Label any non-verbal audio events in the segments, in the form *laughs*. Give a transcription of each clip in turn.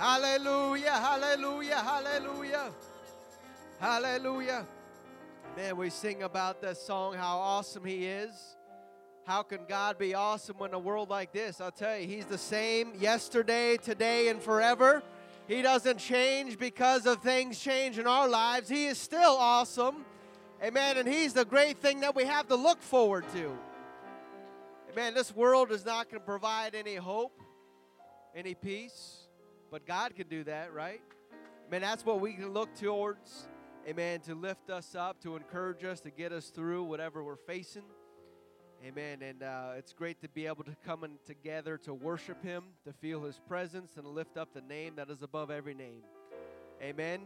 Hallelujah, hallelujah, hallelujah. Hallelujah. Man, we sing about that song, how awesome He is. How can God be awesome in a world like this? I'll tell you, He's the same yesterday, today, and forever. He doesn't change because of things change in our lives. He is still awesome. Amen. And He's the great thing that we have to look forward to. Amen. This world is not going to provide any hope, any peace, but God can do that, right? Amen. That's what we can look towards. Amen. To lift us up, to encourage us, to get us through whatever we're facing. Amen. And uh, it's great to be able to come in together to worship Him, to feel His presence, and lift up the name that is above every name. Amen.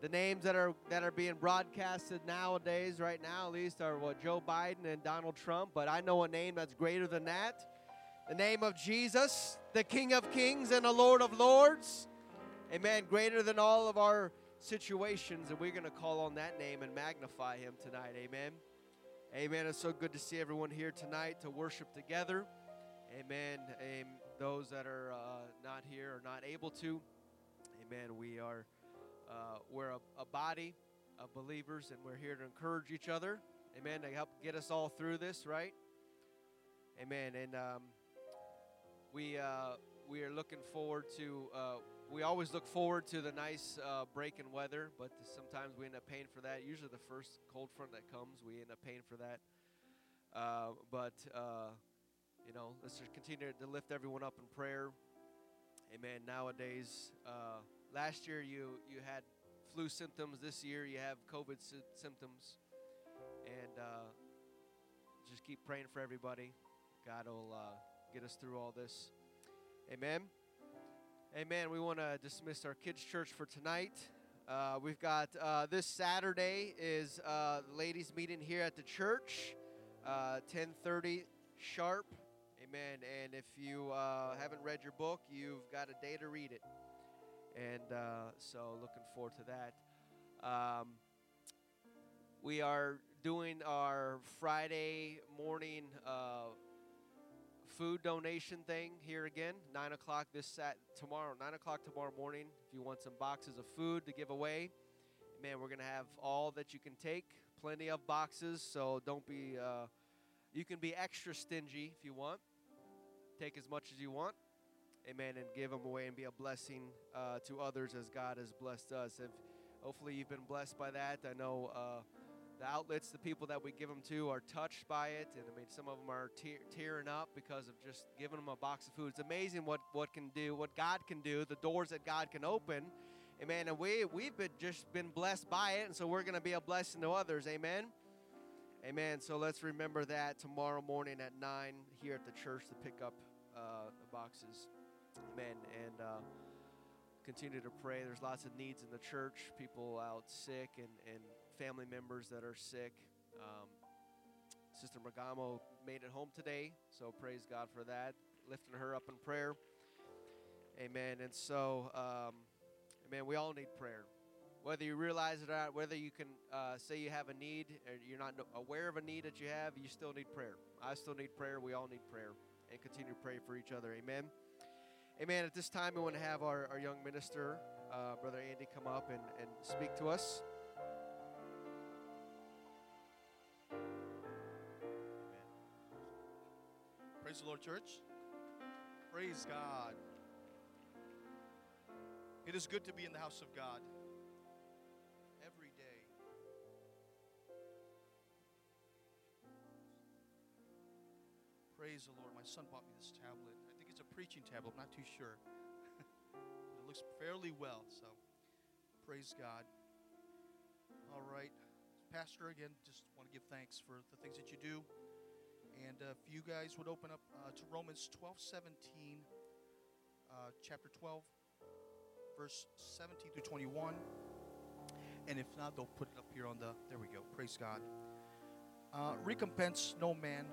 The names that are that are being broadcasted nowadays, right now at least, are what Joe Biden and Donald Trump. But I know a name that's greater than that. The name of Jesus, the King of Kings and the Lord of Lords. Amen. Greater than all of our situations, and we're going to call on that name and magnify Him tonight. Amen. Amen. It's so good to see everyone here tonight to worship together. Amen. Amen. Those that are uh, not here or not able to, amen. We are uh, we're a, a, body of believers, and we're here to encourage each other. Amen. To help get us all through this, right? Amen. And um, we uh, we are looking forward to uh, we always look forward to the nice uh, break in weather, but sometimes we end up paying for that. Usually, the first cold front that comes, we end up paying for that. Uh, but uh, you know, let's just continue to lift everyone up in prayer. Amen. Nowadays, uh, last year you you had flu symptoms. This year you have COVID sy- symptoms, and just keep praying for everybody. God will get us through all this. Amen. Amen. We want to dismiss our kids' church for tonight. Uh, we've got uh, this Saturday is uh, ladies' meeting here at the church, 10:30 uh, sharp. Amen. And if you uh, haven't read your book, you've got a day to read it. And uh, so, looking forward to that. Um, we are doing our Friday morning food donation thing here again, nine o'clock this sat tomorrow, nine o'clock tomorrow morning. If you want some boxes of food to give away, man, we're gonna have all that you can take, plenty of boxes. So don't be, uh, you can be extra stingy if you want. Take as much as you want, amen, and give them away and be a blessing uh, to others as God has blessed us. If hopefully you've been blessed by that, I know. Uh, the outlets, the people that we give them to are touched by it. And I mean, some of them are te- tearing up because of just giving them a box of food. It's amazing what, what can do, what God can do, the doors that God can open. Amen. And we, we've been just been blessed by it. And so we're going to be a blessing to others. Amen. Amen. So let's remember that tomorrow morning at 9 here at the church to pick up uh, the boxes. Amen. And, uh, continue to pray. There's lots of needs in the church, people out sick and, and family members that are sick. Um, Sister Magamo made it home today, so praise God for that. Lifting her up in prayer. Amen. And so, um, amen, we all need prayer. Whether you realize it or not, whether you can uh, say you have a need or you're not aware of a need that you have, you still need prayer. I still need prayer. We all need prayer. And continue to pray for each other. Amen. Amen. At this time, we want to have our, our young minister, uh, Brother Andy, come up and, and speak to us. Praise the Lord, church. Praise God. It is good to be in the house of God every day. Praise the Lord. My son bought me this tablet. I think it's a preaching tablet. I'm not too sure. *laughs* it looks fairly well, so praise God. All right. Pastor, again, just want to give thanks for the things that you do. And uh, if you guys would open up uh, to Romans 12 17, uh, chapter 12, verse 17 through 21. And if not, they'll put it up here on the. There we go. Praise God. Uh, recompense no man,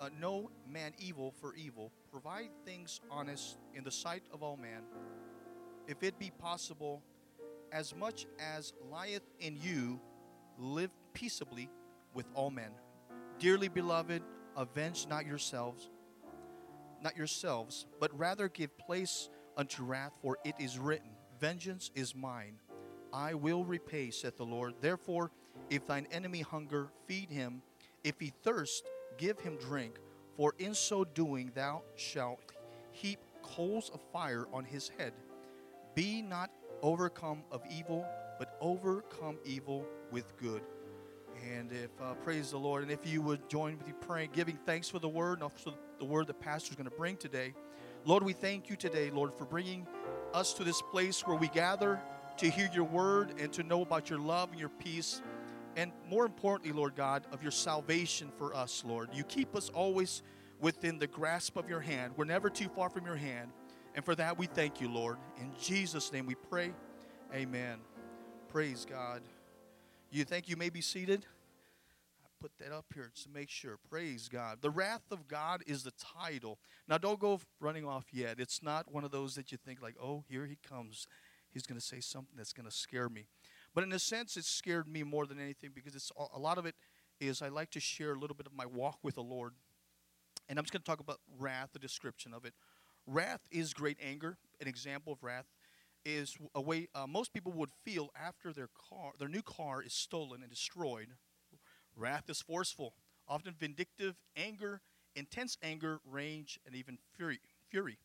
uh, no man evil for evil. Provide things honest in the sight of all men. If it be possible, as much as lieth in you, live peaceably with all men. Dearly beloved, avenge not yourselves, not yourselves, but rather give place unto wrath, for it is written, Vengeance is mine. I will repay, saith the Lord. Therefore, if thine enemy hunger, feed him. If he thirst, give him drink. For in so doing, thou shalt heap coals of fire on his head. Be not overcome of evil, but overcome evil with good. And if, uh, praise the Lord, and if you would join with me praying, giving thanks for the word, and also the word the pastor is going to bring today. Lord, we thank you today, Lord, for bringing us to this place where we gather to hear your word and to know about your love and your peace. And more importantly, Lord God, of your salvation for us, Lord. You keep us always within the grasp of your hand. We're never too far from your hand. And for that, we thank you, Lord. In Jesus' name we pray. Amen. Praise God. You think you may be seated? I put that up here to make sure. Praise God. The wrath of God is the title. Now, don't go running off yet. It's not one of those that you think, like, oh, here he comes. He's going to say something that's going to scare me. But in a sense, it scared me more than anything because it's a lot of it is I like to share a little bit of my walk with the Lord. And I'm just going to talk about wrath, the description of it. Wrath is great anger. An example of wrath is a way uh, most people would feel after their car, their new car is stolen and destroyed. Wrath is forceful, often vindictive, anger, intense anger, rage, and even fury. Fury.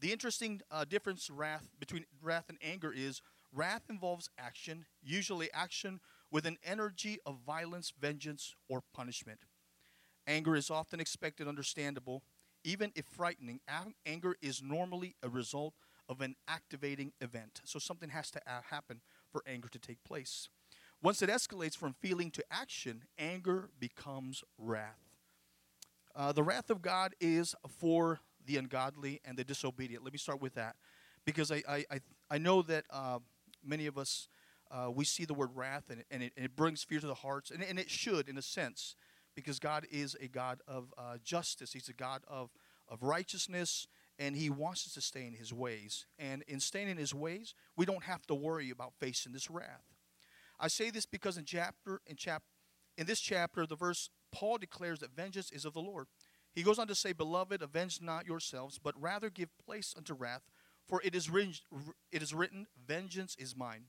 The interesting uh, difference wrath between wrath and anger is wrath involves action, usually action with an energy of violence, vengeance, or punishment. Anger is often expected, understandable, even if frightening. Anger is normally a result of an activating event. So something has to uh, happen for anger to take place. Once it escalates from feeling to action, anger becomes wrath. Uh, the wrath of God is for the ungodly and the disobedient. Let me start with that because I, I, I, I know that uh, many of us, uh, we see the word wrath and it, and it, and it brings fear to the hearts, and, and, it should in a sense because God is a God of uh, justice, He's a God of, of righteousness, and he wants us to stay in his ways. And in staying in his ways, we don't have to worry about facing this wrath. I say this because in chapter in chap in this chapter, the verse Paul declares that vengeance is of the Lord. He goes on to say, Beloved, avenge not yourselves, but rather give place unto wrath, for it is written, it is written, Vengeance is mine.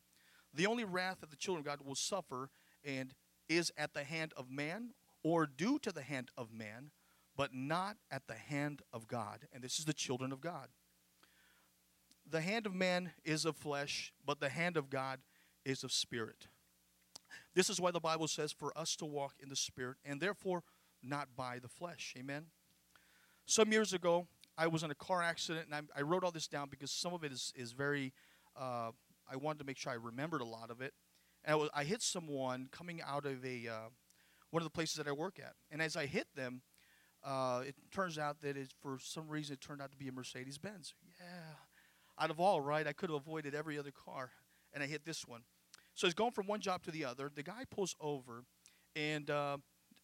The only wrath that the children of God will suffer and is at the hand of man or due to the hand of man, but not at the hand of God. And this is the children of God. The hand of man is of flesh, but the hand of God is of spirit. This is why the Bible says for us to walk in the spirit and therefore not by the flesh. Amen. Some years ago, I was in a car accident, and I, I wrote all this down because some of it is, is very, uh, I wanted to make sure I remembered a lot of it. And I, was, I hit someone coming out of a, uh, one of the places that I work at. And as I hit them, uh, it turns out that it, for some reason it turned out to be a Mercedes Benz. Yeah. Out of all, right, I could have avoided every other car, and I hit this one. So he's going from one job to the other. The guy pulls over, and uh,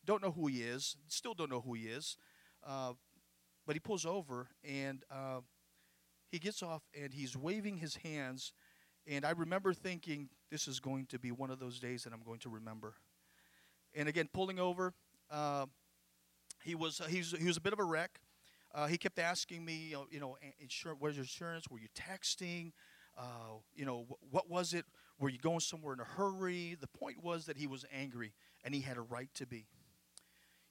don't know who he is. Still don't know who he is. Uh, but he pulls over, and uh, he gets off, and he's waving his hands. And I remember thinking, this is going to be one of those days that I'm going to remember. And again, pulling over, uh, he was uh, he was he was a bit of a wreck. Uh, he kept asking me, you know, insurance, what is your insurance? Were you texting? Uh, you know, wh- what was it? Were you going somewhere in a hurry? The point was that he was angry, and he had a right to be.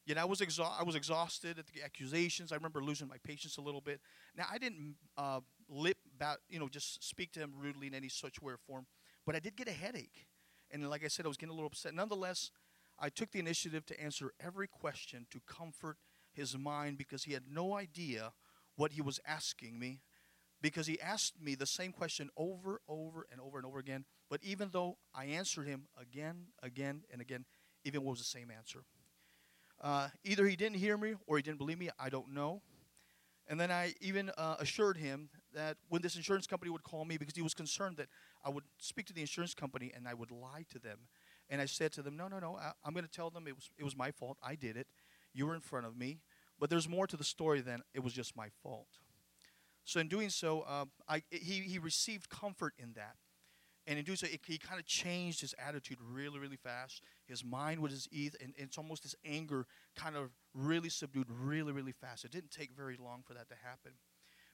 Know, I was I was exhausted at the accusations. I remember losing my patience a little bit. Now, I didn't uh, lip about, you know, just speak to him rudely in any such way or form, but I did get a headache, and like I said, I was getting a little upset. Nonetheless, I took the initiative to answer every question to comfort his mind because he had no idea what he was asking me because he asked me the same question over over and over and over again. But even though i answered him again again and again even was the same answer? Uh, either he didn't hear me or he didn't believe me i don't know. And then i even uh, assured him that when this insurance company would call me because he was concerned that i would speak to the insurance company and i would lie to them and I said to them, No, no, no, I, am going to tell them it was, it was my fault. I did it. You were in front of me. But there's more to the story than it was just my fault. So, in doing so, uh, I, he, he received comfort in that. And in doing so, it, he kind of changed his attitude really, really fast. His mind was his ease, and, and it's almost his anger kind of really subdued really, really fast. It didn't take very long for that to happen.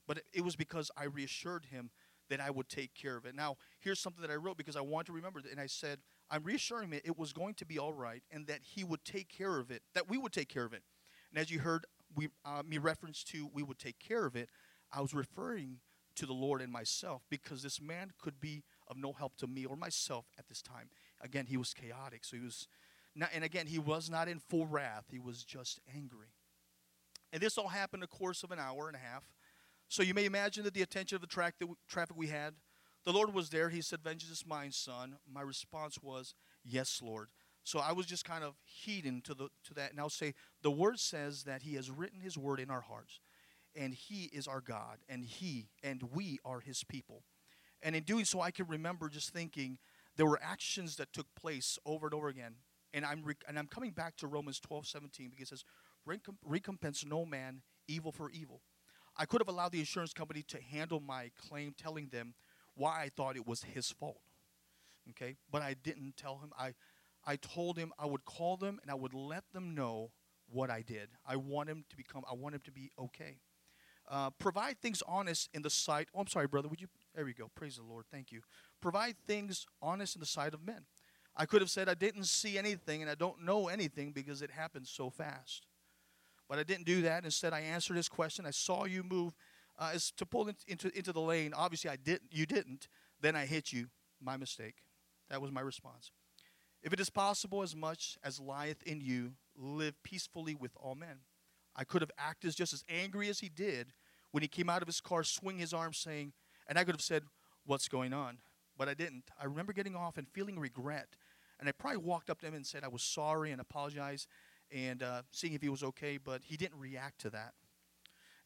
but it- it was because I reassured him that I would take care of it. Now, here's something that I wrote because I want to remember and I said, I'm reassuring him it was going to be all right and that he would take care of it, that we would take care of it. And as you heard we, uh, me reference to we would take care of it, I was referring to the Lord and myself because this man could be of no help to me or myself at this time. Again, he was chaotic, so he was not, and again, he was not in full wrath, he was just angry. And this all happened in the course of an hour and a half. So you may imagine that the attention of the w- traffic we had. The Lord was there. He said, Vengeance is mine, son. My response was, Yes, Lord. So I was just kind of heeding to, the, to that. And I'll say, the word says that he has written his word in our hearts. And he is our God. And he and we are his people. And in doing so, I can remember just thinking there were actions that took place over and over again. And I'm, and I'm coming back to Romans 12, 17 because it says, "Recomp- recompense no man evil for evil. I could have allowed the insurance company to handle my claim, telling them why I thought it was his fault. Okay, but I didn't tell him. I, I told him I would call them and I would let them know what I did. I want him to become. I want him to be okay. Uh, provide things honest in the sight. Oh, I'm sorry, brother. Would you? There we go. Praise the Lord. Thank you. Provide things honest in the sight of men. I could have said I didn't see anything and I don't know anything because it happened so fast. But I didn't do that. Instead, I answered his question. I saw you move uh, as to pull in- into into the lane. Obviously, I didn't. You didn't. Then I hit you. My mistake. That was my response. If it is possible, as much as lieth in you, live peacefully with all men. I could have acted just as angry as he did when he came out of his car, swing his arms, saying, and I could have said, "What's going on?" But I didn't. I remember getting off and feeling regret, and I probably walked up to him and said I was sorry and apologized, and uh, seeing if he was okay. But he didn't react to that.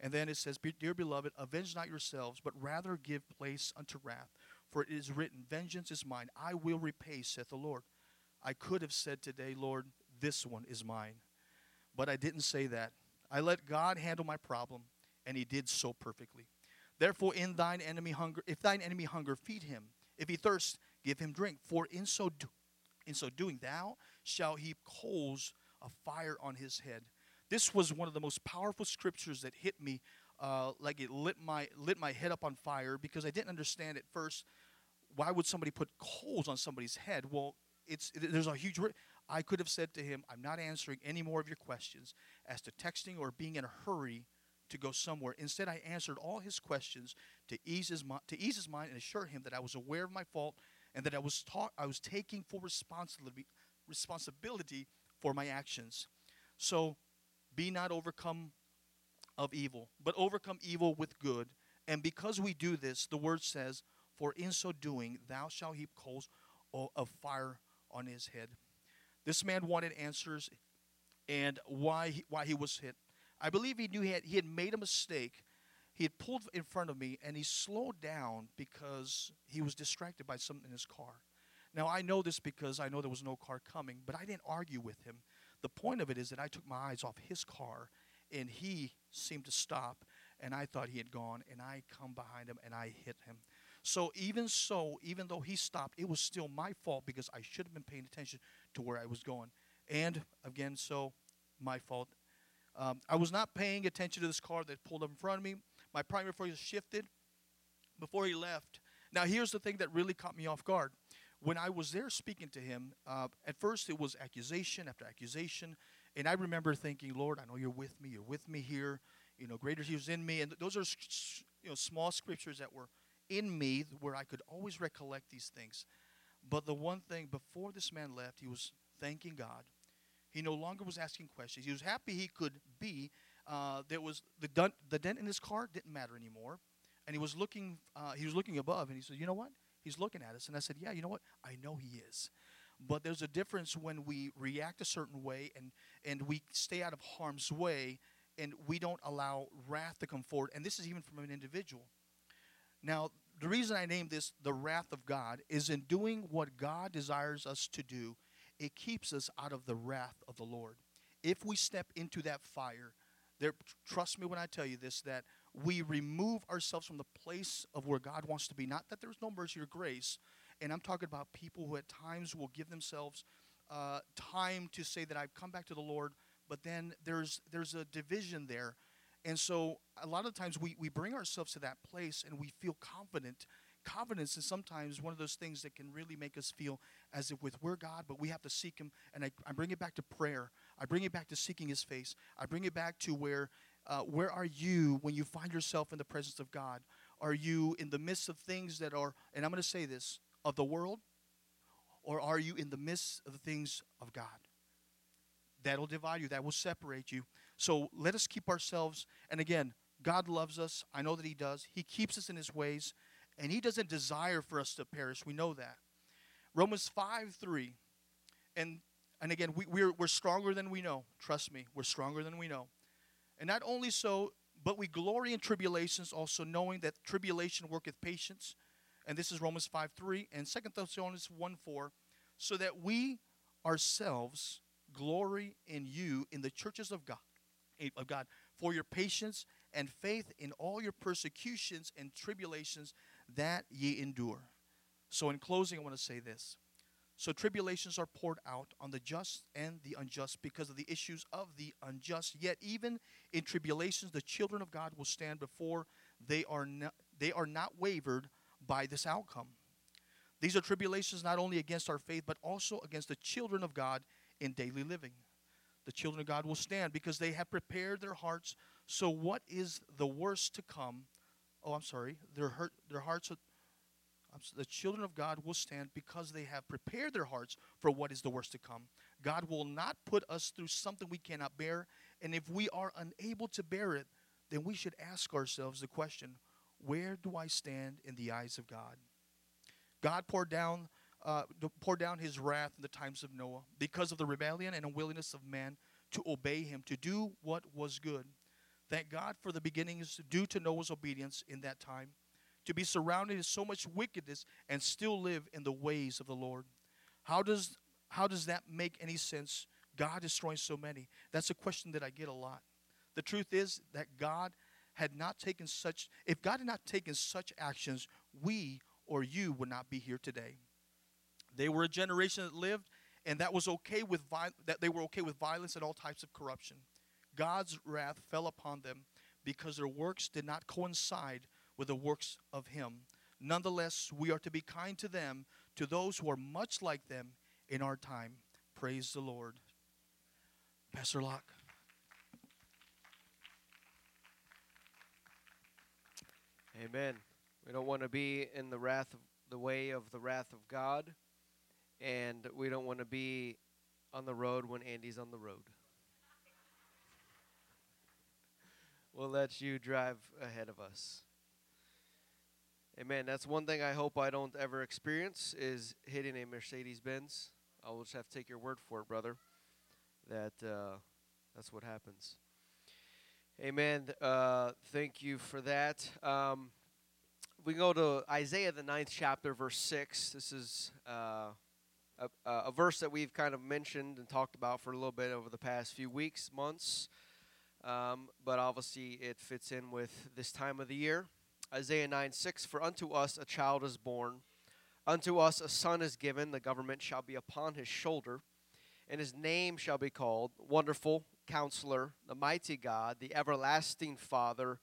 And then it says, Dear beloved, avenge not yourselves, but rather give place unto wrath. For it is written, Vengeance is mine, I will repay, saith the Lord. I could have said today, Lord, this one is mine. But I didn't say that. I let God handle my problem, and he did so perfectly. Therefore, in thine enemy hunger, if thine enemy hunger, feed him. If he thirst, give him drink. For in so do, in so doing, thou shalt heap coals of fire on his head. This was one of the most powerful scriptures that hit me, uh, like it lit my lit my head up on fire because I didn't understand at first. Why would somebody put coals on somebody's head? Well, it's there's a huge. I could have said to him, "I'm not answering any more of your questions as to texting or being in a hurry to go somewhere." Instead, I answered all his questions to ease his to ease his mind and assure him that I was aware of my fault and that I was taught I was taking full responsibility responsibility for my actions. So, be not overcome of evil, but overcome evil with good. And because we do this, the word says, "For in so doing, thou shalt heap coals of fire on his head." This man wanted answers and why he, why he was hit. I believe he knew he had, he had made a mistake. He had pulled in front of me and he slowed down because he was distracted by something in his car. Now I know this because I know there was no car coming, but I didn't argue with him. The point of it is that I took my eyes off his car and he seemed to stop and I thought he had gone and I come behind him and I hit him. So even so, even though he stopped, it was still my fault because I should have been paying attention to where I was going. And again, so my fault. Um, I was not paying attention to this car that pulled up in front of me. My primary focus shifted before he left. Now, here's the thing that really caught me off guard. When I was there speaking to him, uh, at first it was accusation after accusation. And I remember thinking, Lord, I know you're with me. You're with me here. You know, greater He was in me. And th- those are you know small scriptures that were in me where I could always recollect these things. But the one thing before this man left, he was thanking God. He no longer was asking questions. He was happy he could be. Uh, there was the dent, the dent in his car didn't matter anymore, and he was looking. Uh, he was looking above, and he said, "You know what? He's looking at us." And I said, "Yeah, you know what? I know he is." But there's a difference when we react a certain way and and we stay out of harm's way, and we don't allow wrath to come forward. And this is even from an individual. Now, the reason I named this the wrath of God is in doing what God desires us to do, it keeps us out of the wrath of the Lord. If we step into that fire, there trust me when I tell you this that we remove ourselves from the place of where God wants to be. Not that there's no mercy or grace, and I'm talking about people who at times will give themselves uh, time to say that I've come back to the Lord, but then there's there's a division there, And so a lot of times we, we bring ourselves to that place and we feel confident. Confidence is sometimes one of those things that can really make us feel as if with we're God, but we have to seek Him. And I, I bring it back to prayer. I bring it back to seeking His face. I bring it back to where uh, where are you when you find yourself in the presence of God? Are you in the midst of things that are, and I'm going to say this, of the world, or are you in the midst of the things of God? That'll divide you, that will separate you. So let us keep ourselves, and again, God loves us. I know that He does. He keeps us in His ways, and He doesn't desire for us to perish. We know that. Romans 5 3. And and again, we, we're, we're stronger than we know. Trust me, we're stronger than we know. And not only so, but we glory in tribulations, also knowing that tribulation worketh patience. And this is Romans 5 3 and 2 Thessalonians 1 4. So that we ourselves glory in you in the churches of God, eh, of God for your patience and faith in all your persecutions and tribulations that ye endure. So, in closing, I want to say this so tribulations are poured out on the just and the unjust because of the issues of the unjust. Yet even in tribulations, the children of God will stand before they are not, they are not wavered by this outcome. These are tribulations not only against our faith, but also against the children of God in daily living. The children of God will stand because they have prepared their hearts. So what is the worst to come? Oh, I'm sorry. Their hurt, their hearts the children of God will stand because they have prepared their hearts for what is the worst to come. God will not put us through something we cannot bear. And if we are unable to bear it, then we should ask ourselves the question where do I stand in the eyes of God? God poured down, uh, poured down his wrath in the times of Noah because of the rebellion and unwillingness of man to obey him, to do what was good. Thank God for the beginnings due to Noah's obedience in that time to be surrounded in so much wickedness and still live in the ways of the Lord? How does how does that make any sense? God destroying so many. That's a question that I get a lot. The truth is that God had not taken such if God had not taken such actions, we or you would not be here today. They were a generation that lived and that was okay with that they were okay with violence and all types of corruption. God's wrath fell upon them because their works did not coincide with the works of Him. Nonetheless, we are to be kind to them, to those who are much like them in our time. Praise the Lord. Pastor Locke. Amen. We don't want to be in the wrath of the way of the wrath of God, and we don't want to be on the road when Andy's on the road. we'll let you drive ahead of us. Amen. That's one thing I hope I don't ever experience is hitting a Mercedes Benz. I will just have to take your word for it, brother. That uh, that's what happens. Amen. Uh, thank you for that. Um, we go to Isaiah the ninth chapter, verse six. This is uh, a, a verse that we've kind of mentioned and talked about for a little bit over the past few weeks, months. Um, but obviously, it fits in with this time of the year. Isaiah 9 6 For unto us a child is born, unto us a son is given, the government shall be upon his shoulder, and his name shall be called Wonderful Counselor, the Mighty God, the Everlasting Father,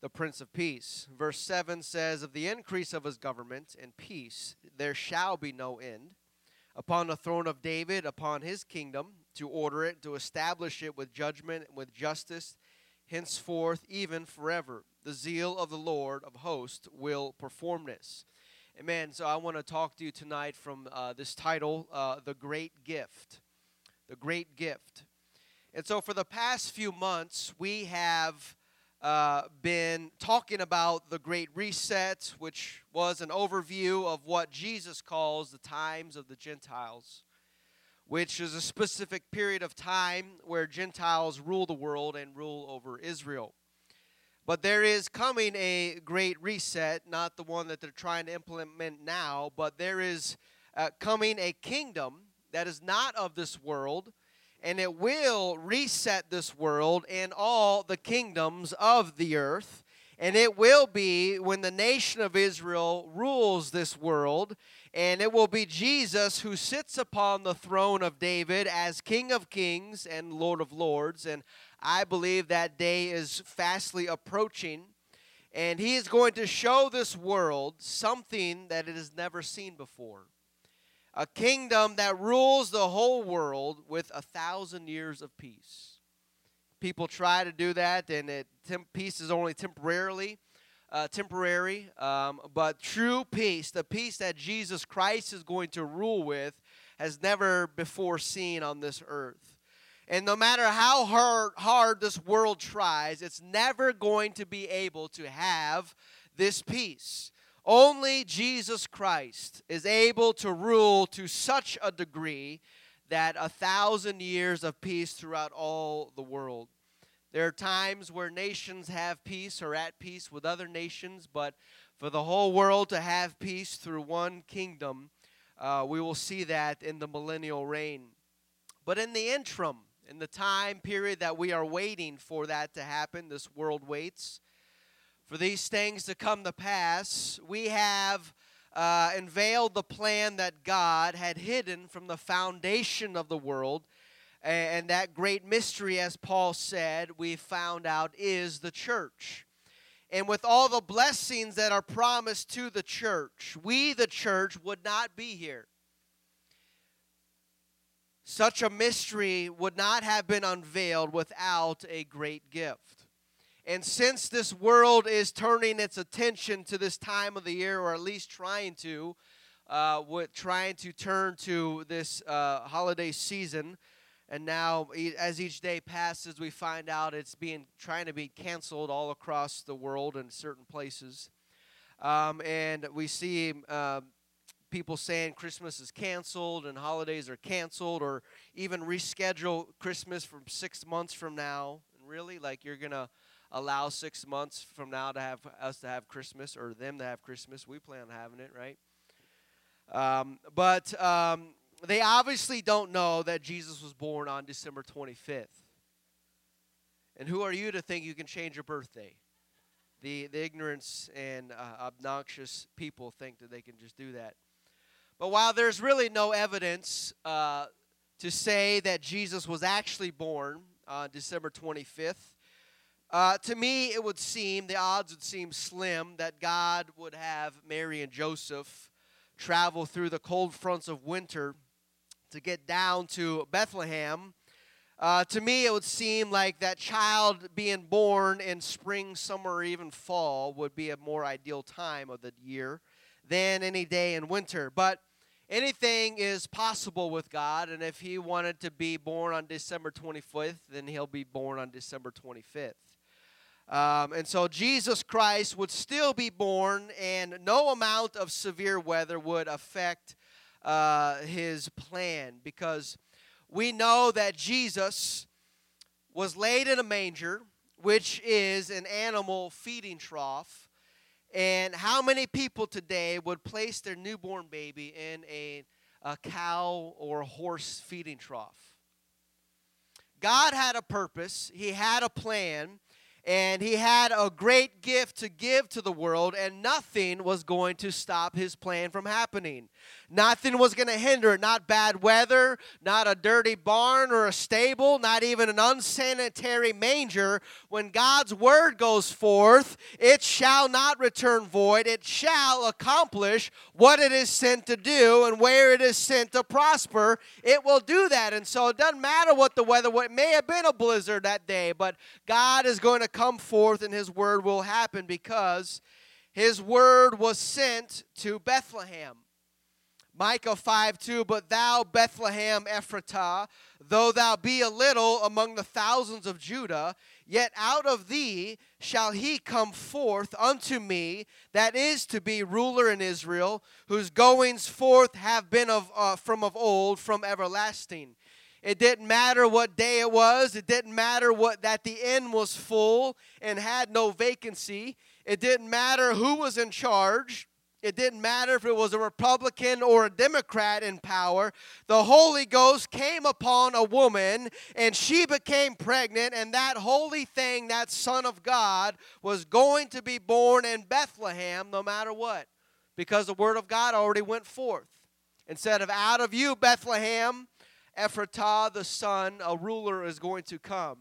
the Prince of Peace. Verse 7 says, Of the increase of his government and peace there shall be no end. Upon the throne of David, upon his kingdom, to order it, to establish it with judgment and with justice henceforth, even forever. The zeal of the Lord of hosts will perform this. Amen. So I want to talk to you tonight from uh, this title, uh, The Great Gift. The Great Gift. And so for the past few months, we have uh, been talking about the Great Reset, which was an overview of what Jesus calls the times of the Gentiles which is a specific period of time where Gentiles rule the world and rule over Israel. But there is coming a great reset, not the one that they're trying to implement now, but there is uh, coming a kingdom that is not of this world, and it will reset this world and all the kingdoms of the earth. And it will be when the nation of Israel rules this world and it will be Jesus who sits upon the throne of David as King of Kings and Lord of Lords. And I believe that day is fastly approaching. And he is going to show this world something that it has never seen before a kingdom that rules the whole world with a thousand years of peace. People try to do that, and it, peace is only temporarily. Uh, temporary, um, but true peace, the peace that Jesus Christ is going to rule with, has never before seen on this earth. And no matter how hard, hard this world tries, it's never going to be able to have this peace. Only Jesus Christ is able to rule to such a degree that a thousand years of peace throughout all the world. There are times where nations have peace or at peace with other nations, but for the whole world to have peace through one kingdom, uh, we will see that in the millennial reign. But in the interim, in the time period that we are waiting for that to happen, this world waits for these things to come to pass, we have uh, unveiled the plan that God had hidden from the foundation of the world. And that great mystery, as Paul said, we found out is the church. And with all the blessings that are promised to the church, we, the church, would not be here. Such a mystery would not have been unveiled without a great gift. And since this world is turning its attention to this time of the year, or at least trying to, uh, with trying to turn to this uh, holiday season, and now as each day passes, we find out it's being trying to be canceled all across the world in certain places, um, and we see. Uh, people saying Christmas is canceled and holidays are canceled, or even reschedule Christmas from six months from now. And really, like you're gonna allow six months from now to have us to have Christmas or them to have Christmas. We plan on having it, right? Um, but um, they obviously don't know that Jesus was born on December 25th. And who are you to think you can change your birthday? The, the ignorance and uh, obnoxious people think that they can just do that. But while there's really no evidence uh, to say that Jesus was actually born on December 25th, uh, to me, it would seem, the odds would seem slim that God would have Mary and Joseph travel through the cold fronts of winter to get down to Bethlehem. Uh, to me, it would seem like that child being born in spring, summer, or even fall would be a more ideal time of the year than any day in winter. But anything is possible with God, and if He wanted to be born on December 25th, then He'll be born on December 25th. Um, and so Jesus Christ would still be born, and no amount of severe weather would affect uh, his plan because we know that Jesus was laid in a manger, which is an animal feeding trough. And how many people today would place their newborn baby in a, a cow or horse feeding trough? God had a purpose, He had a plan and he had a great gift to give to the world, and nothing was going to stop his plan from happening. Nothing was going to hinder it. Not bad weather, not a dirty barn or a stable, not even an unsanitary manger. When God's word goes forth, it shall not return void. It shall accomplish what it is sent to do and where it is sent to prosper. It will do that. And so it doesn't matter what the weather, it may have been a blizzard that day, but God is going to come forth and his word will happen because his word was sent to Bethlehem. Micah 5 2, but thou, Bethlehem Ephratah, though thou be a little among the thousands of Judah, yet out of thee shall he come forth unto me that is to be ruler in Israel, whose goings forth have been of, uh, from of old, from everlasting. It didn't matter what day it was. It didn't matter what that the inn was full and had no vacancy. It didn't matter who was in charge. It didn't matter if it was a Republican or a Democrat in power. The Holy Ghost came upon a woman and she became pregnant, and that holy thing, that Son of God, was going to be born in Bethlehem no matter what, because the Word of God already went forth. Instead of out of you, Bethlehem, Ephratah, the son, a ruler is going to come.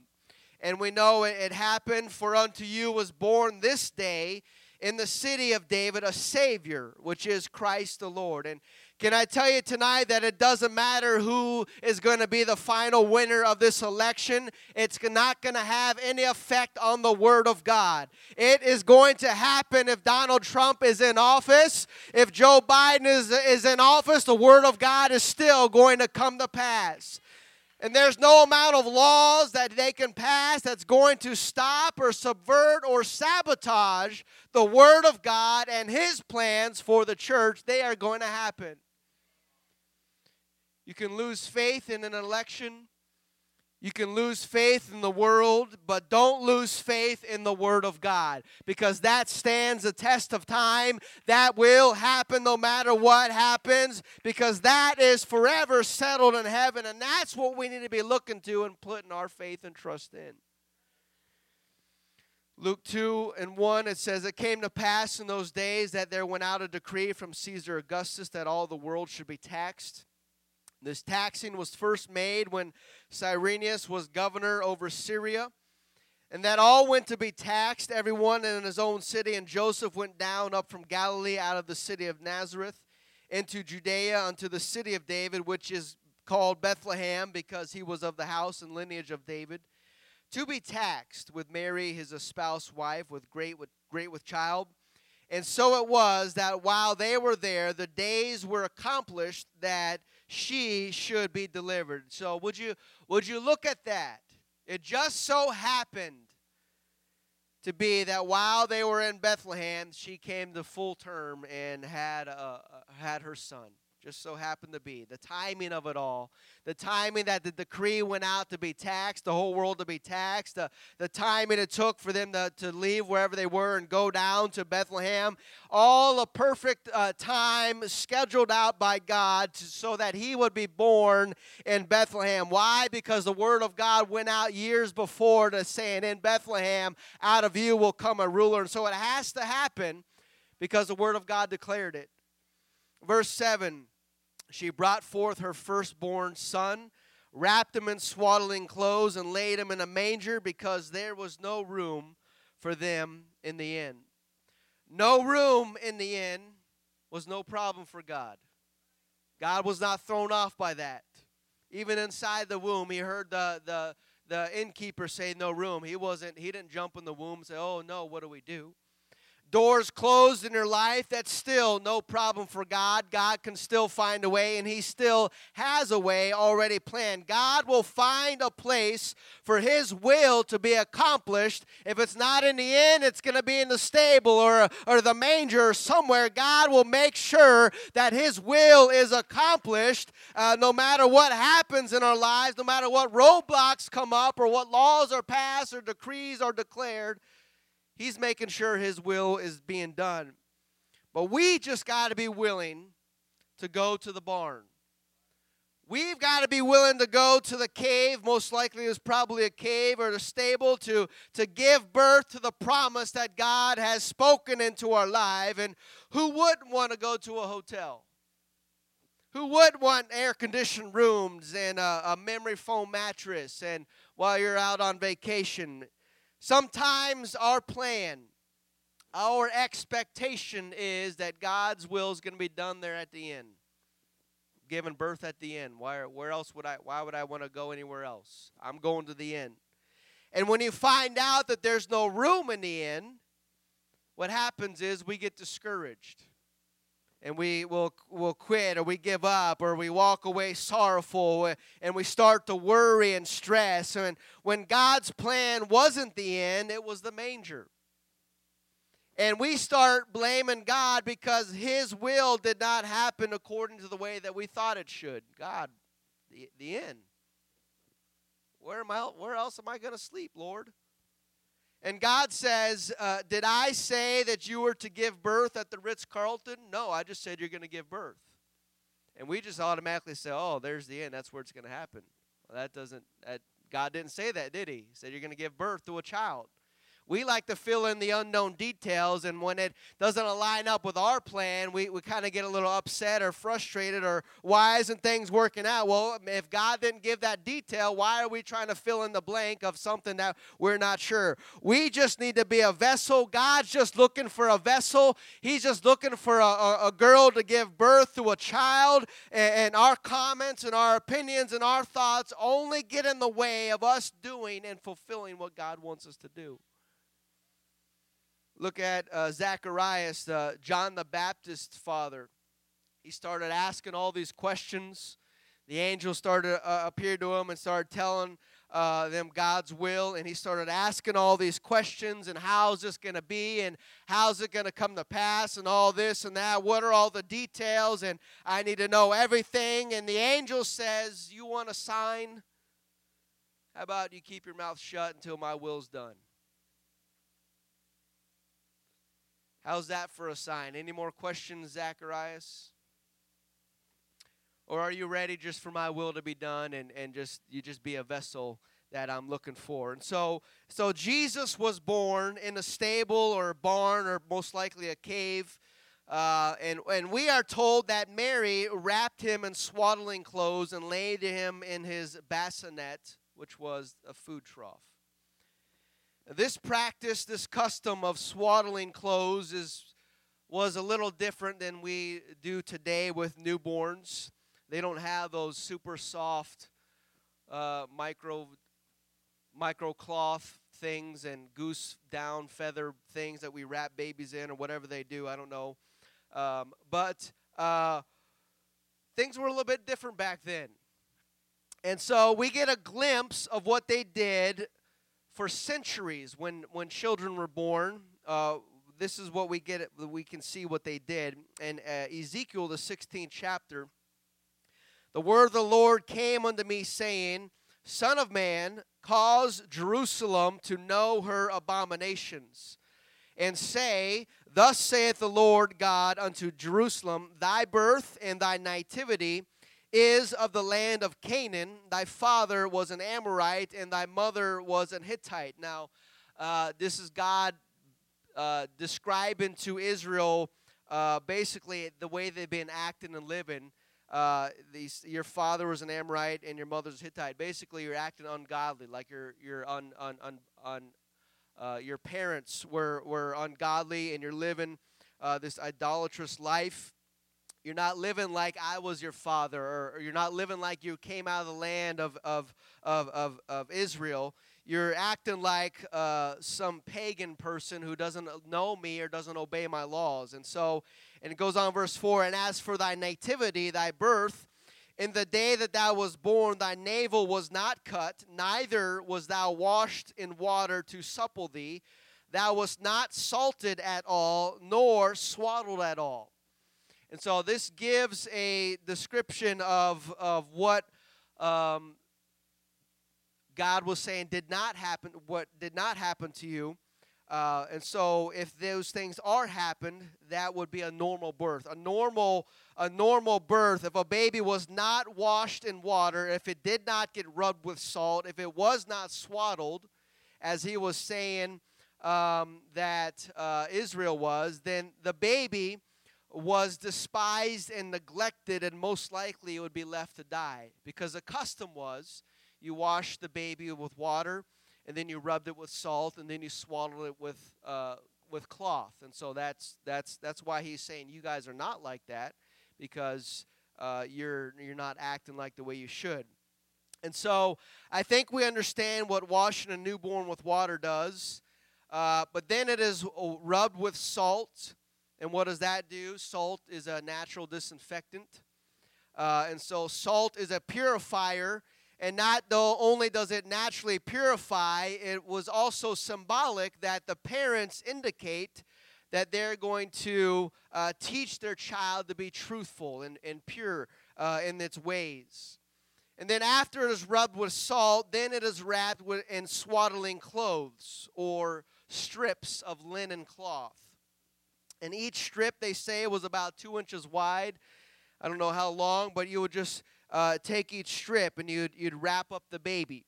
And we know it, it happened, for unto you was born this day in the city of David a Savior, which is Christ the Lord. And can I tell you tonight that it doesn't matter who is going to be the final winner of this election? It's not going to have any effect on the Word of God. It is going to happen if Donald Trump is in office. If Joe Biden is, is in office, the Word of God is still going to come to pass. And there's no amount of laws that they can pass that's going to stop or subvert or sabotage the Word of God and His plans for the church. They are going to happen. You can lose faith in an election. You can lose faith in the world, but don't lose faith in the Word of God because that stands the test of time. That will happen no matter what happens because that is forever settled in heaven. And that's what we need to be looking to and putting our faith and trust in. Luke 2 and 1, it says, It came to pass in those days that there went out a decree from Caesar Augustus that all the world should be taxed. This taxing was first made when Cyrenius was governor over Syria. And that all went to be taxed, everyone in his own city. And Joseph went down up from Galilee out of the city of Nazareth into Judea unto the city of David, which is called Bethlehem because he was of the house and lineage of David, to be taxed with Mary, his espoused wife, with great with great with child. And so it was that while they were there, the days were accomplished that she should be delivered. So would you would you look at that? It just so happened to be that while they were in Bethlehem, she came to full term and had uh, had her son just so happened to be. The timing of it all, the timing that the decree went out to be taxed, the whole world to be taxed, the, the timing it took for them to, to leave wherever they were and go down to Bethlehem, all a perfect uh, time scheduled out by God to, so that he would be born in Bethlehem. Why? Because the word of God went out years before to saying, In Bethlehem, out of you will come a ruler. And so it has to happen because the word of God declared it. Verse 7 She brought forth her firstborn son, wrapped him in swaddling clothes, and laid him in a manger because there was no room for them in the inn. No room in the inn was no problem for God. God was not thrown off by that. Even inside the womb, he heard the, the, the innkeeper say no room. He wasn't, he didn't jump in the womb and say, Oh no, what do we do? Doors closed in your life, that's still no problem for God. God can still find a way, and He still has a way already planned. God will find a place for His will to be accomplished. If it's not in the inn, it's going to be in the stable or, or the manger or somewhere. God will make sure that His will is accomplished uh, no matter what happens in our lives, no matter what roadblocks come up or what laws are passed or decrees are declared. He's making sure His will is being done. But we just got to be willing to go to the barn. We've got to be willing to go to the cave, most likely is probably a cave or a stable, to, to give birth to the promise that God has spoken into our life. And who wouldn't want to go to a hotel? Who would want air conditioned rooms and a, a memory foam mattress and while you're out on vacation? Sometimes our plan, our expectation is that God's will is going to be done there at the end. Given birth at the end. Why, where else would I why would I want to go anywhere else? I'm going to the end. And when you find out that there's no room in the end, what happens is we get discouraged and we will will quit or we give up or we walk away sorrowful and we start to worry and stress. And when God's plan wasn't the end it was the manger. And we start blaming God because his will did not happen according to the way that we thought it should. God the, the end. Where am I where else am I going to sleep Lord and God says, uh, Did I say that you were to give birth at the Ritz Carlton? No, I just said you're going to give birth. And we just automatically say, Oh, there's the end. That's where it's going to happen. Well, that doesn't, that, God didn't say that, did He? He said you're going to give birth to a child. We like to fill in the unknown details, and when it doesn't align up with our plan, we, we kind of get a little upset or frustrated or why isn't things working out? Well, if God didn't give that detail, why are we trying to fill in the blank of something that we're not sure? We just need to be a vessel. God's just looking for a vessel. He's just looking for a, a, a girl to give birth to a child, and, and our comments and our opinions and our thoughts only get in the way of us doing and fulfilling what God wants us to do. Look at uh, Zacharias, uh, John the Baptist's father. He started asking all these questions. The angel started uh, appeared to him and started telling uh, them God's will, and he started asking all these questions and how's this going to be and how's it going to come to pass and all this and that. What are all the details? And I need to know everything. And the angel says, "You want a sign? How about you keep your mouth shut until my will's done?" How's that for a sign? Any more questions, Zacharias? Or are you ready just for my will to be done and, and just you just be a vessel that I'm looking for? And so so Jesus was born in a stable or a barn or most likely a cave. Uh, and, and we are told that Mary wrapped him in swaddling clothes and laid him in his bassinet, which was a food trough. This practice, this custom of swaddling clothes is was a little different than we do today with newborns. They don't have those super soft uh, micro micro cloth things and goose down feather things that we wrap babies in or whatever they do. I don't know, um, but uh, things were a little bit different back then. And so we get a glimpse of what they did for centuries when when children were born uh, this is what we get we can see what they did. And uh, ezekiel the 16th chapter the word of the lord came unto me saying son of man cause jerusalem to know her abominations and say thus saith the lord god unto jerusalem thy birth and thy nativity is of the land of Canaan. Thy father was an Amorite, and thy mother was an Hittite. Now, uh, this is God uh, describing to Israel uh, basically the way they've been acting and living. Uh, these, your father was an Amorite and your mother's Hittite. Basically, you're acting ungodly, like you're you're un, un, un, un uh, your parents were were ungodly, and you're living uh, this idolatrous life. You're not living like I was your father, or, or, you're not living like you came out of the land of, of, of, of, of Israel. You're acting like uh, some pagan person who doesn't know me or doesn't obey my laws. And so, and it goes on, verse 4 And as for thy nativity, thy birth, in the day that thou was born, thy navel was not cut, neither was thou washed in water to supple thee. Thou wast not salted at all, nor swaddled at all. And so this gives a description of, of what um, God was saying did not happen, what did not happen to you. Uh, and so if those things are happened, that would be a normal birth. A normal, a normal birth, if a baby was not washed in water, if it did not get rubbed with salt, if it was not swaddled, as he was saying um, that uh, Israel was, then the baby was despised and neglected, and most likely it would be left to die. Because the custom was you wash the baby with water, and then you rubbed it with salt, and then you swaddled it with, uh, with cloth. And so that's, that's, that's why he's saying you guys are not like that, because uh, you're, you're not acting like the way you should. And so I think we understand what washing a newborn with water does. Uh, but then it is uh, rubbed with salt and what does that do? Salt is a natural disinfectant. Uh, and so salt is a purifier. And not though only does it naturally purify, it was also symbolic that the parents indicate that they're going to uh, teach their child to be truthful and, and pure uh, in its ways. And then after it is rubbed with salt, then it is wrapped with, in swaddling clothes or strips of linen cloth. And each strip, they say, was about two inches wide. I don't know how long, but you would just uh, take each strip and you'd, you'd wrap up the baby.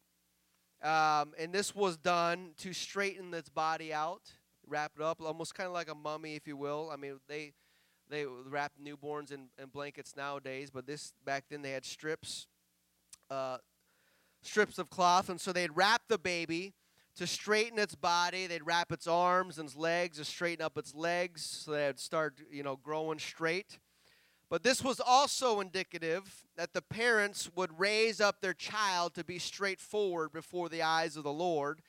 Um, and this was done to straighten its body out, wrap it up, almost kind of like a mummy, if you will. I mean, they they wrap newborns in, in blankets nowadays, but this back then they had strips, uh, strips of cloth, and so they'd wrap the baby to straighten its body. They'd wrap its arms and its legs to straighten up its legs so they'd start, you know, growing straight. But this was also indicative that the parents would raise up their child to be straightforward before the eyes of the Lord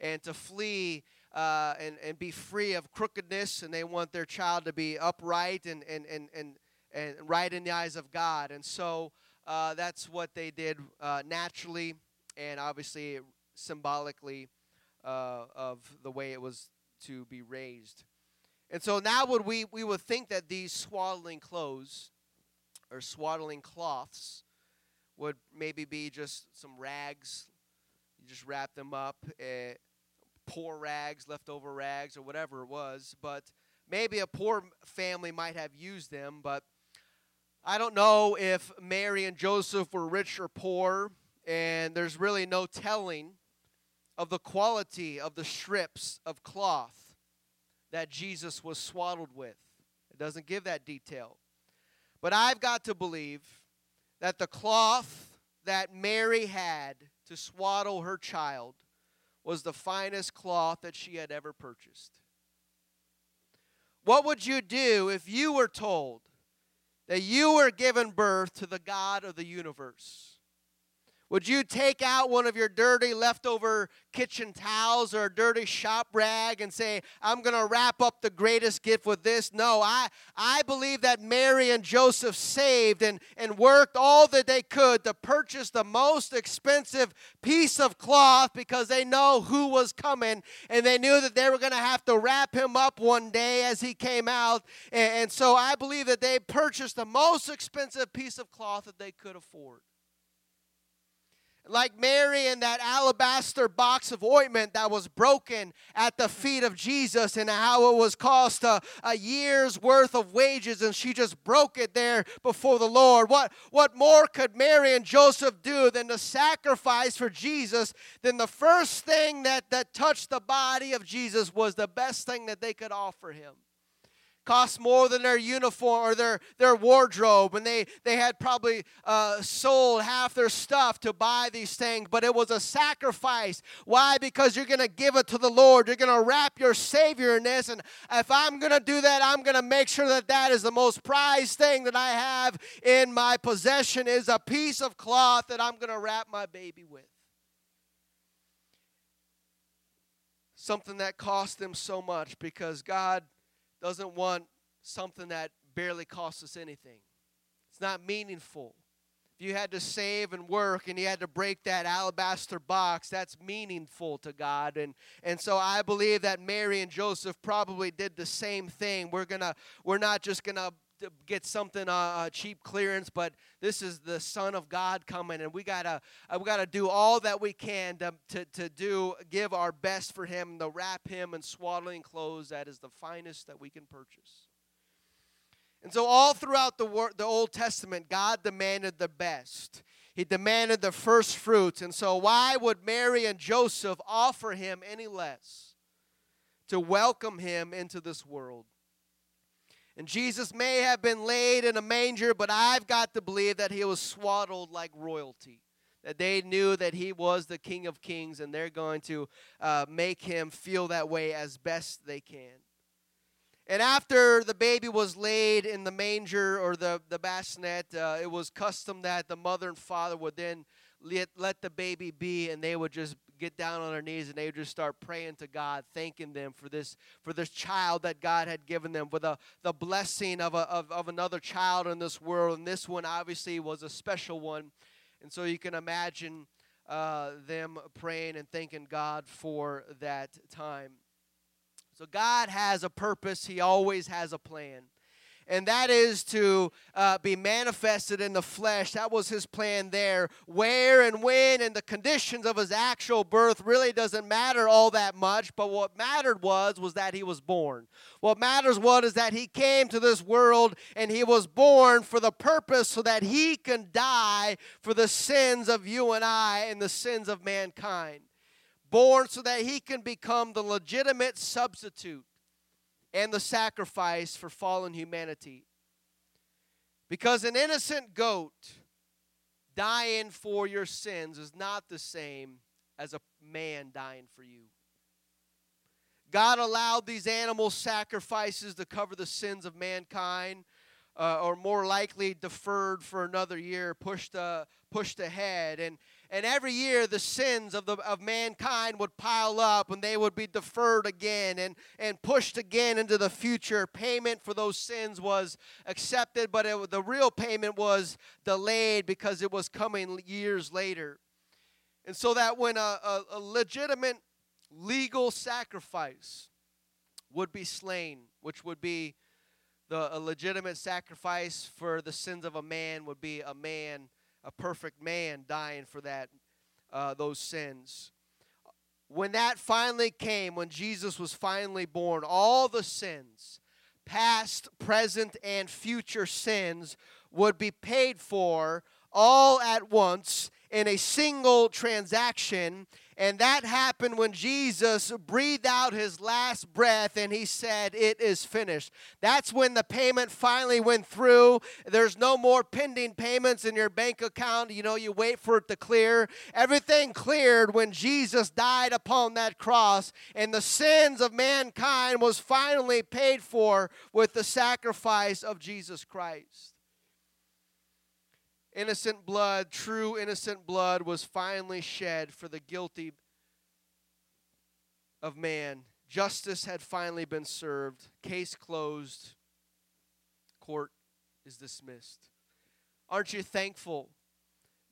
and to flee uh, and, and be free of crookedness. And they want their child to be upright and, and, and, and, and right in the eyes of God. And so uh, that's what they did uh, naturally and obviously symbolically uh, of the way it was to be raised. And so now would we, we would think that these swaddling clothes or swaddling cloths would maybe be just some rags. You just wrap them up, uh, poor rags, leftover rags, or whatever it was. But maybe a poor family might have used them. But I don't know if Mary and Joseph were rich or poor, and there's really no telling of the quality of the strips of cloth that Jesus was swaddled with. It doesn't give that detail. But I've got to believe that the cloth that Mary had to swaddle her child was the finest cloth that she had ever purchased. What would you do if you were told that you were given birth to the God of the universe? Would you take out one of your dirty leftover kitchen towels or a dirty shop rag and say, I'm going to wrap up the greatest gift with this? No, I, I believe that Mary and Joseph saved and, and worked all that they could to purchase the most expensive piece of cloth because they know who was coming and they knew that they were going to have to wrap him up one day as he came out. And, and so I believe that they purchased the most expensive piece of cloth that they could afford like Mary in that alabaster box of ointment that was broken at the feet of Jesus, and how it was cost a, a year's worth of wages, and she just broke it there before the Lord. What, what more could Mary and Joseph do than to sacrifice for Jesus? Then the first thing that, that touched the body of Jesus was the best thing that they could offer him cost more than their uniform or their, their wardrobe. And they, they had probably uh, sold half their stuff to buy these things, but it was a sacrifice. Why? Because you're going to give it to the Lord. You're going to wrap your Savior in this. And if I'm going to do that, I'm going to make sure that that is the most prized thing that I have in my possession is a piece of cloth that I'm going to wrap my baby with. Something that cost them so much because God doesn't want something that barely costs us anything. It's not meaningful. If you had to save and work and you had to break that alabaster box, that's meaningful to God. And, and so I believe that Mary and Joseph probably did the same thing. We're gonna we're not just gonna get something uh, uh, cheap clearance, but this is the Son of God coming, and we gotta uh, we gotta do all that we can to, to, to do give our best for Him, to wrap Him in swaddling clothes that is the finest that we can purchase. And so, all throughout the wor- the Old Testament, God demanded the best. He demanded the first fruits, and so why would Mary and Joseph offer Him any less to welcome Him into this world? And Jesus may have been laid in a manger, but I've got to believe that he was swaddled like royalty. That they knew that he was the King of Kings, and they're going to uh, make him feel that way as best they can. And after the baby was laid in the manger or the, the bassinet, uh, it was custom that the mother and father would then let, let the baby be, and they would just get down on their knees and they would just start praying to God, thanking them for this for this child that God had given them, for the, the blessing of, a, of, of another child in this world. And this one obviously was a special one. And so you can imagine uh, them praying and thanking God for that time. So God has a purpose, He always has a plan and that is to uh, be manifested in the flesh. That was his plan there. Where and when and the conditions of his actual birth really doesn't matter all that much, but what mattered was was that he was born. What matters was is that he came to this world and he was born for the purpose so that he can die for the sins of you and I and the sins of mankind. Born so that he can become the legitimate substitute and the sacrifice for fallen humanity. Because an innocent goat dying for your sins is not the same as a man dying for you. God allowed these animal sacrifices to cover the sins of mankind, uh, or more likely deferred for another year, pushed, uh, pushed ahead. And, and every year the sins of, the, of mankind would pile up and they would be deferred again and, and pushed again into the future. Payment for those sins was accepted, but it, the real payment was delayed because it was coming years later. And so that when a, a, a legitimate legal sacrifice would be slain, which would be the a legitimate sacrifice for the sins of a man would be a man a perfect man dying for that uh, those sins. When that finally came, when Jesus was finally born, all the sins, past, present, and future sins, would be paid for all at once in a single transaction and that happened when Jesus breathed out his last breath and he said, It is finished. That's when the payment finally went through. There's no more pending payments in your bank account. You know, you wait for it to clear. Everything cleared when Jesus died upon that cross, and the sins of mankind was finally paid for with the sacrifice of Jesus Christ innocent blood, true innocent blood, was finally shed for the guilty of man. Justice had finally been served. Case closed. Court is dismissed. Aren't you thankful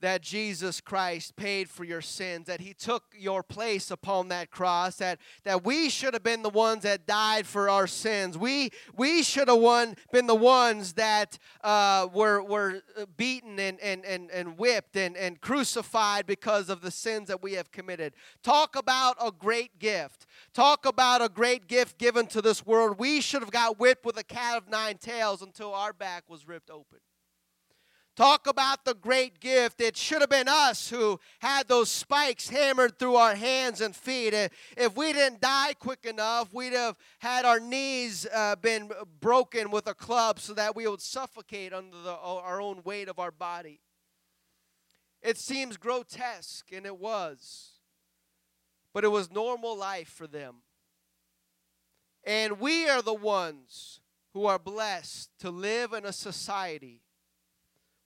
that Jesus Christ paid for your sins, that he took your place upon that cross, that, that we should have been the ones that died for our sins. We, we should have one, been the ones that uh, were, were beaten and, and, and, and whipped and, and crucified because of the sins that we have committed. Talk about a great gift. Talk about a great gift given to this world. We should have got whipped with a cat of nine tails until our back was ripped open. Talk about the great gift. It should have been us who had those spikes hammered through our hands and feet. If we didn't die quick enough, we'd have had our knees uh, been broken with a club so that we would suffocate under the, our own weight of our body. It seems grotesque, and it was, but it was normal life for them. And we are the ones who are blessed to live in a society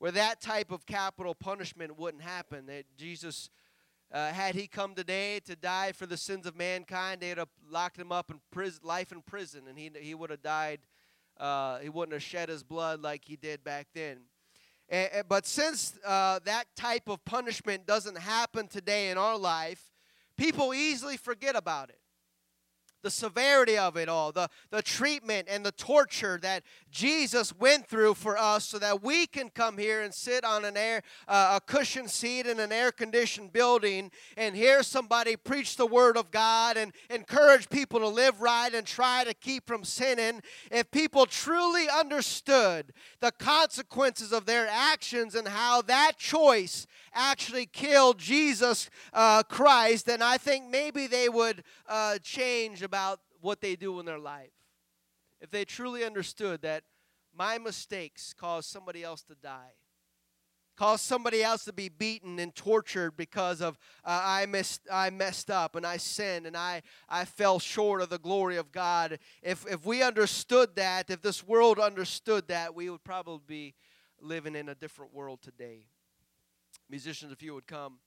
where that type of capital punishment wouldn't happen. That Jesus, uh, had he come today to die for the sins of mankind, they'd have locked him up in prison, life in prison, and he, he would have died. Uh, he wouldn't have shed his blood like he did back then. And, but since uh, that type of punishment doesn't happen today in our life, people easily forget about it the severity of it all, the, the treatment and the torture that Jesus went through for us so that we can come here and sit on an air, uh, a cushioned seat in an air conditioned building and hear somebody preach the word of God and encourage people to live right and try to keep from sinning. If people truly understood the consequences of their actions and how that choice actually killed Jesus uh, Christ, then I think maybe they would uh, change about what they do in their life. If they truly understood that my mistakes caused somebody else to die, caused somebody else to be beaten and tortured because of uh, I messed I messed up and I sinned and I I fell short of the glory of God. If if we understood that, if this world understood that, we would probably be living in a different world today. Musicians, if you would come.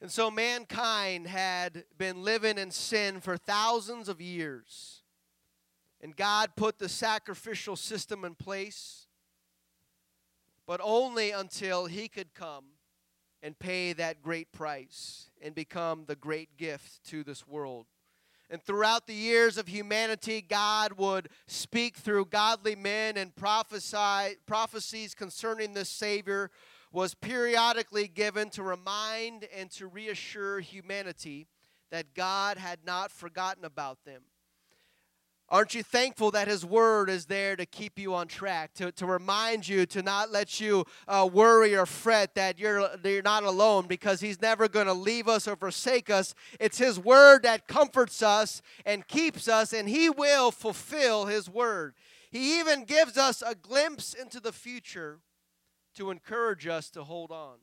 And so mankind had been living in sin for thousands of years. And God put the sacrificial system in place, but only until He could come and pay that great price and become the great gift to this world. And throughout the years of humanity, God would speak through godly men and prophesy prophecies concerning this Savior was periodically given to remind and to reassure humanity that God had not forgotten about them. Aren't you thankful that His Word is there to keep you on track, to, to remind you, to not let you uh, worry or fret that you're, you're not alone because He's never going to leave us or forsake us? It's His Word that comforts us and keeps us, and He will fulfill His Word. He even gives us a glimpse into the future to encourage us to hold on.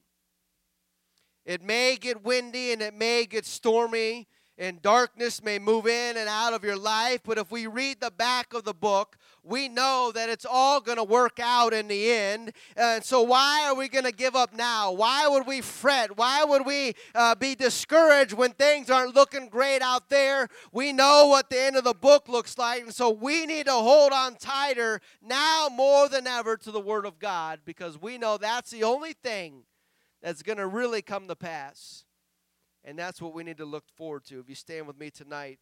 It may get windy and it may get stormy and darkness may move in and out of your life, but if we read the back of the book, we know that it's all going to work out in the end. And so, why are we going to give up now? Why would we fret? Why would we uh, be discouraged when things aren't looking great out there? We know what the end of the book looks like, and so we need to hold on tighter now more than ever to the Word of God because we know that's the only thing that's going to really come to pass. And that's what we need to look forward to. If you stand with me tonight,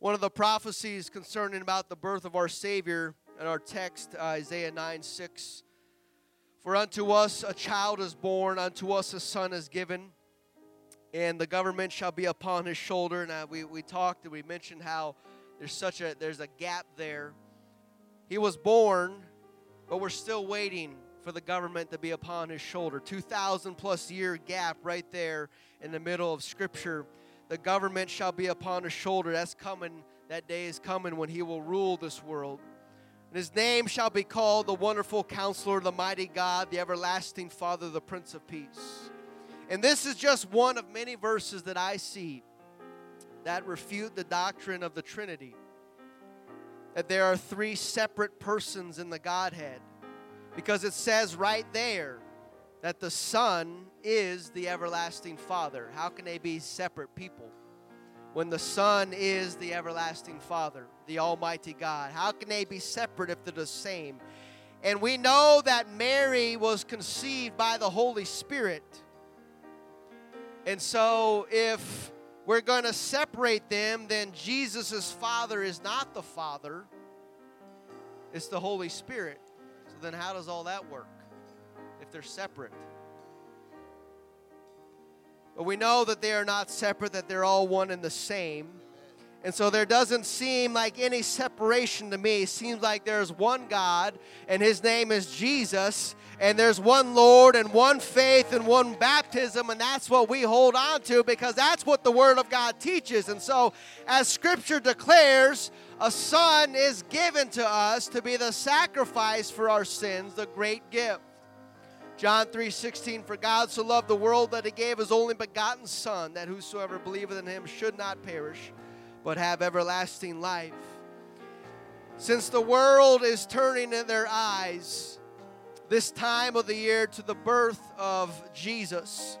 one of the prophecies concerning about the birth of our Savior in our text, uh, Isaiah 9 6. For unto us a child is born, unto us a son is given, and the government shall be upon his shoulder. And we, we talked and we mentioned how there's such a there's a gap there. He was born, but we're still waiting for the government to be upon his shoulder. 2,000 plus year gap right there in the middle of Scripture. The government shall be upon his shoulder. That's coming. That day is coming when he will rule this world. And his name shall be called the Wonderful Counselor, the Mighty God, the Everlasting Father, the Prince of Peace. And this is just one of many verses that I see that refute the doctrine of the Trinity. That there are three separate persons in the Godhead because it says right there that the Son is the everlasting Father. How can they be separate people? When the Son is the everlasting Father, the Almighty God, how can they be separate if they're the same? And we know that Mary was conceived by the Holy Spirit. And so, if we're going to separate them, then Jesus' Father is not the Father, it's the Holy Spirit So, then how does all that work if they're separate? But we know that they are not separate, that they're all one and the same. And so there doesn't seem like any separation to me. It seems like there's one God, and his name is Jesus, and there's one Lord, and one faith, and one baptism, and that's what we hold on to because that's what the Word of God teaches. And so, as Scripture declares, a son is given to us to be the sacrifice for our sins, the great gift. John 3:16 For God so loved the world that he gave his only begotten son that whosoever believeth in him should not perish but have everlasting life. Since the world is turning in their eyes this time of the year to the birth of Jesus,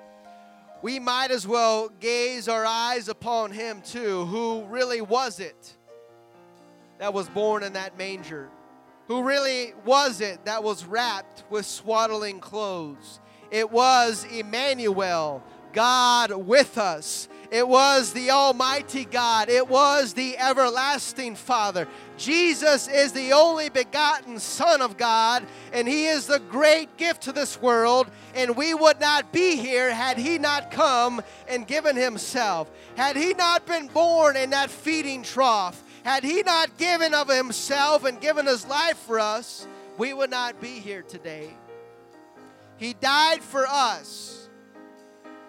we might as well gaze our eyes upon him too. Who really was it that was born in that manger? Who really was it that was wrapped with swaddling clothes? It was Emmanuel, God with us. It was the Almighty God. It was the everlasting Father. Jesus is the only begotten Son of God, and He is the great gift to this world. And we would not be here had He not come and given Himself. Had He not been born in that feeding trough, had He not given of Himself and given His life for us, we would not be here today. He died for us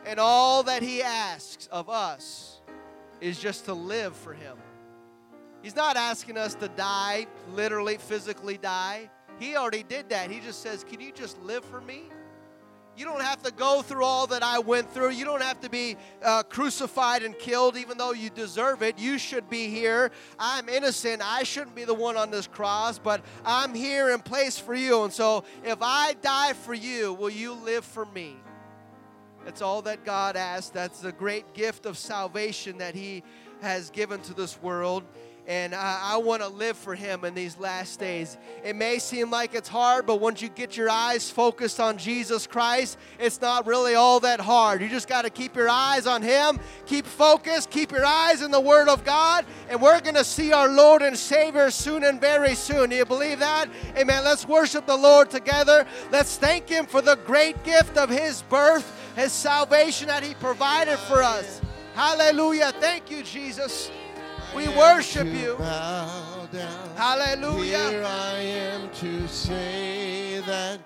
and all that He asks of us is just to live for Him. He's not asking us to die, literally, physically die. He already did that. He just says, Can you just live for me? You don't have to go through all that I went through. You don't have to be uh, crucified and killed, even though you deserve it. You should be here. I'm innocent. I shouldn't be the one on this cross, but I'm here in place for you. And so if I die for you, will you live for me? That's all that God asks. That's the great gift of salvation that He has given to this world. And I, I want to live for Him in these last days. It may seem like it's hard, but once you get your eyes focused on Jesus Christ, it's not really all that hard. You just got to keep your eyes on Him, keep focused, keep your eyes in the Word of God, and we're going to see our Lord and Savior soon and very soon. Do you believe that? Amen. Let's worship the Lord together. Let's thank Him for the great gift of His birth his salvation that He provided for us. Hallelujah. Thank you, Jesus. We worship you. Hallelujah. Here I am to say that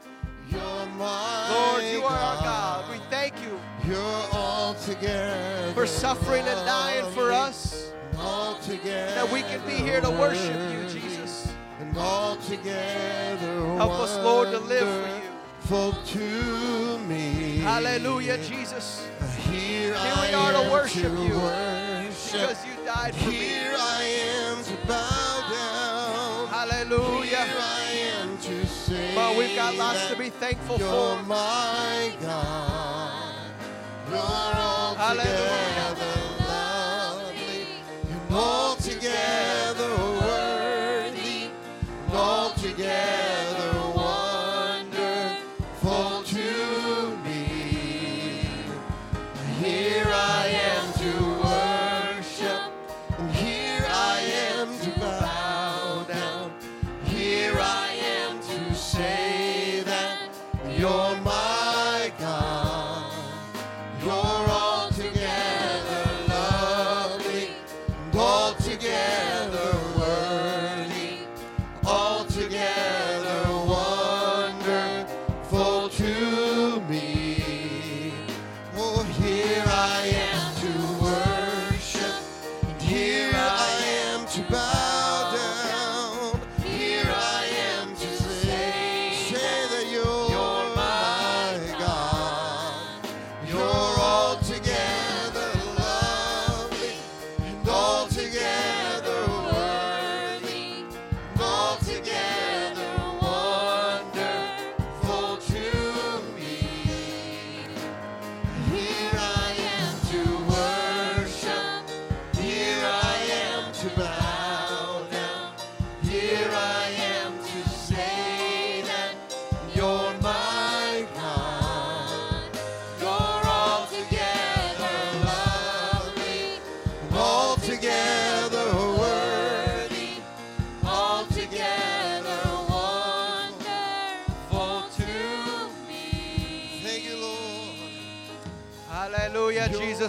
you're my Lord, you are our God. We thank you You're all together. for suffering and dying for us, All together. that we can be here to worship you, Jesus. And all together. Help us, Lord, to live for you. to me. Hallelujah, Jesus. Here, Here I we are to worship to you. Worship. Because you died for me. Here I am to bow down. Hallelujah. Here I am to say But we've got lots to be thankful You're for. my God. You're all Hallelujah. lovely. You're all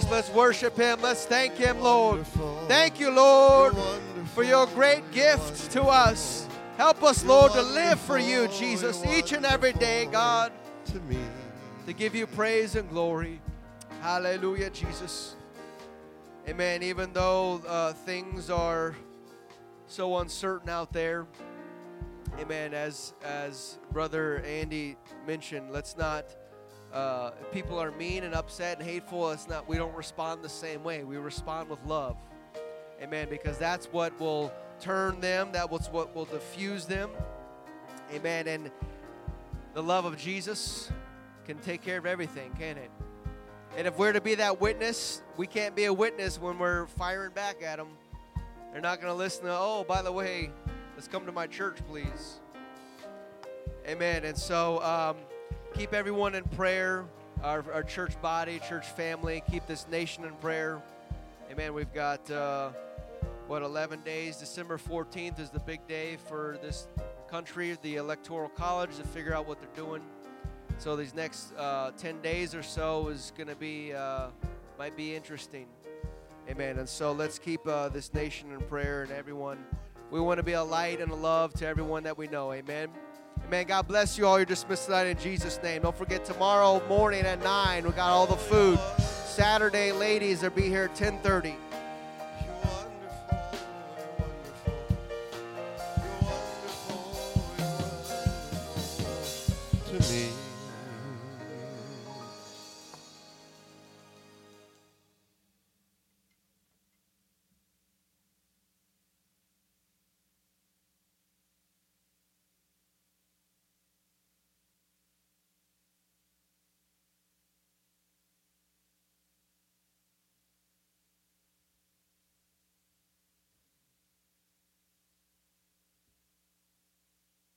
Let's worship him. Let's thank him, Lord. Thank you, Lord, for your great gift to us. Help us, Lord, to live for you, Jesus, each and every day, God, to me. to give you praise and glory. Hallelujah, Jesus. Amen. Even though uh, things are so uncertain out there, amen. As as Brother Andy mentioned, let's not. Uh, people are mean and upset and hateful. It's not. We don't respond the same way. We respond with love. Amen. Because that's what will turn them. That was what will diffuse them. Amen. And the love of Jesus can take care of everything, can it? And if we're to be that witness, we can't be a witness when we're firing back at them. They're not going to listen to, oh, by the way, let's come to my church, please. Amen. And so um, keep everyone in prayer, our, our church body, church family. Keep this nation in prayer. Amen. We've got, uh, what, 11 days. December 14th is the big day for this country, the Electoral College, to figure out what they're doing. So these next uh, 10 days or so is going to be, uh, might be interesting. Amen. And so let's keep uh, this nation in prayer and everyone. We want to be a light and a love to everyone that we know. Amen. Amen. God bless you all. You're dismissed tonight in Jesus' name. Don't forget tomorrow morning at 9, we got all the food. Saturday, ladies, they'll be here at 1030. You're wonderful, you're wonderful, you're wonderful, you're wonderful to me.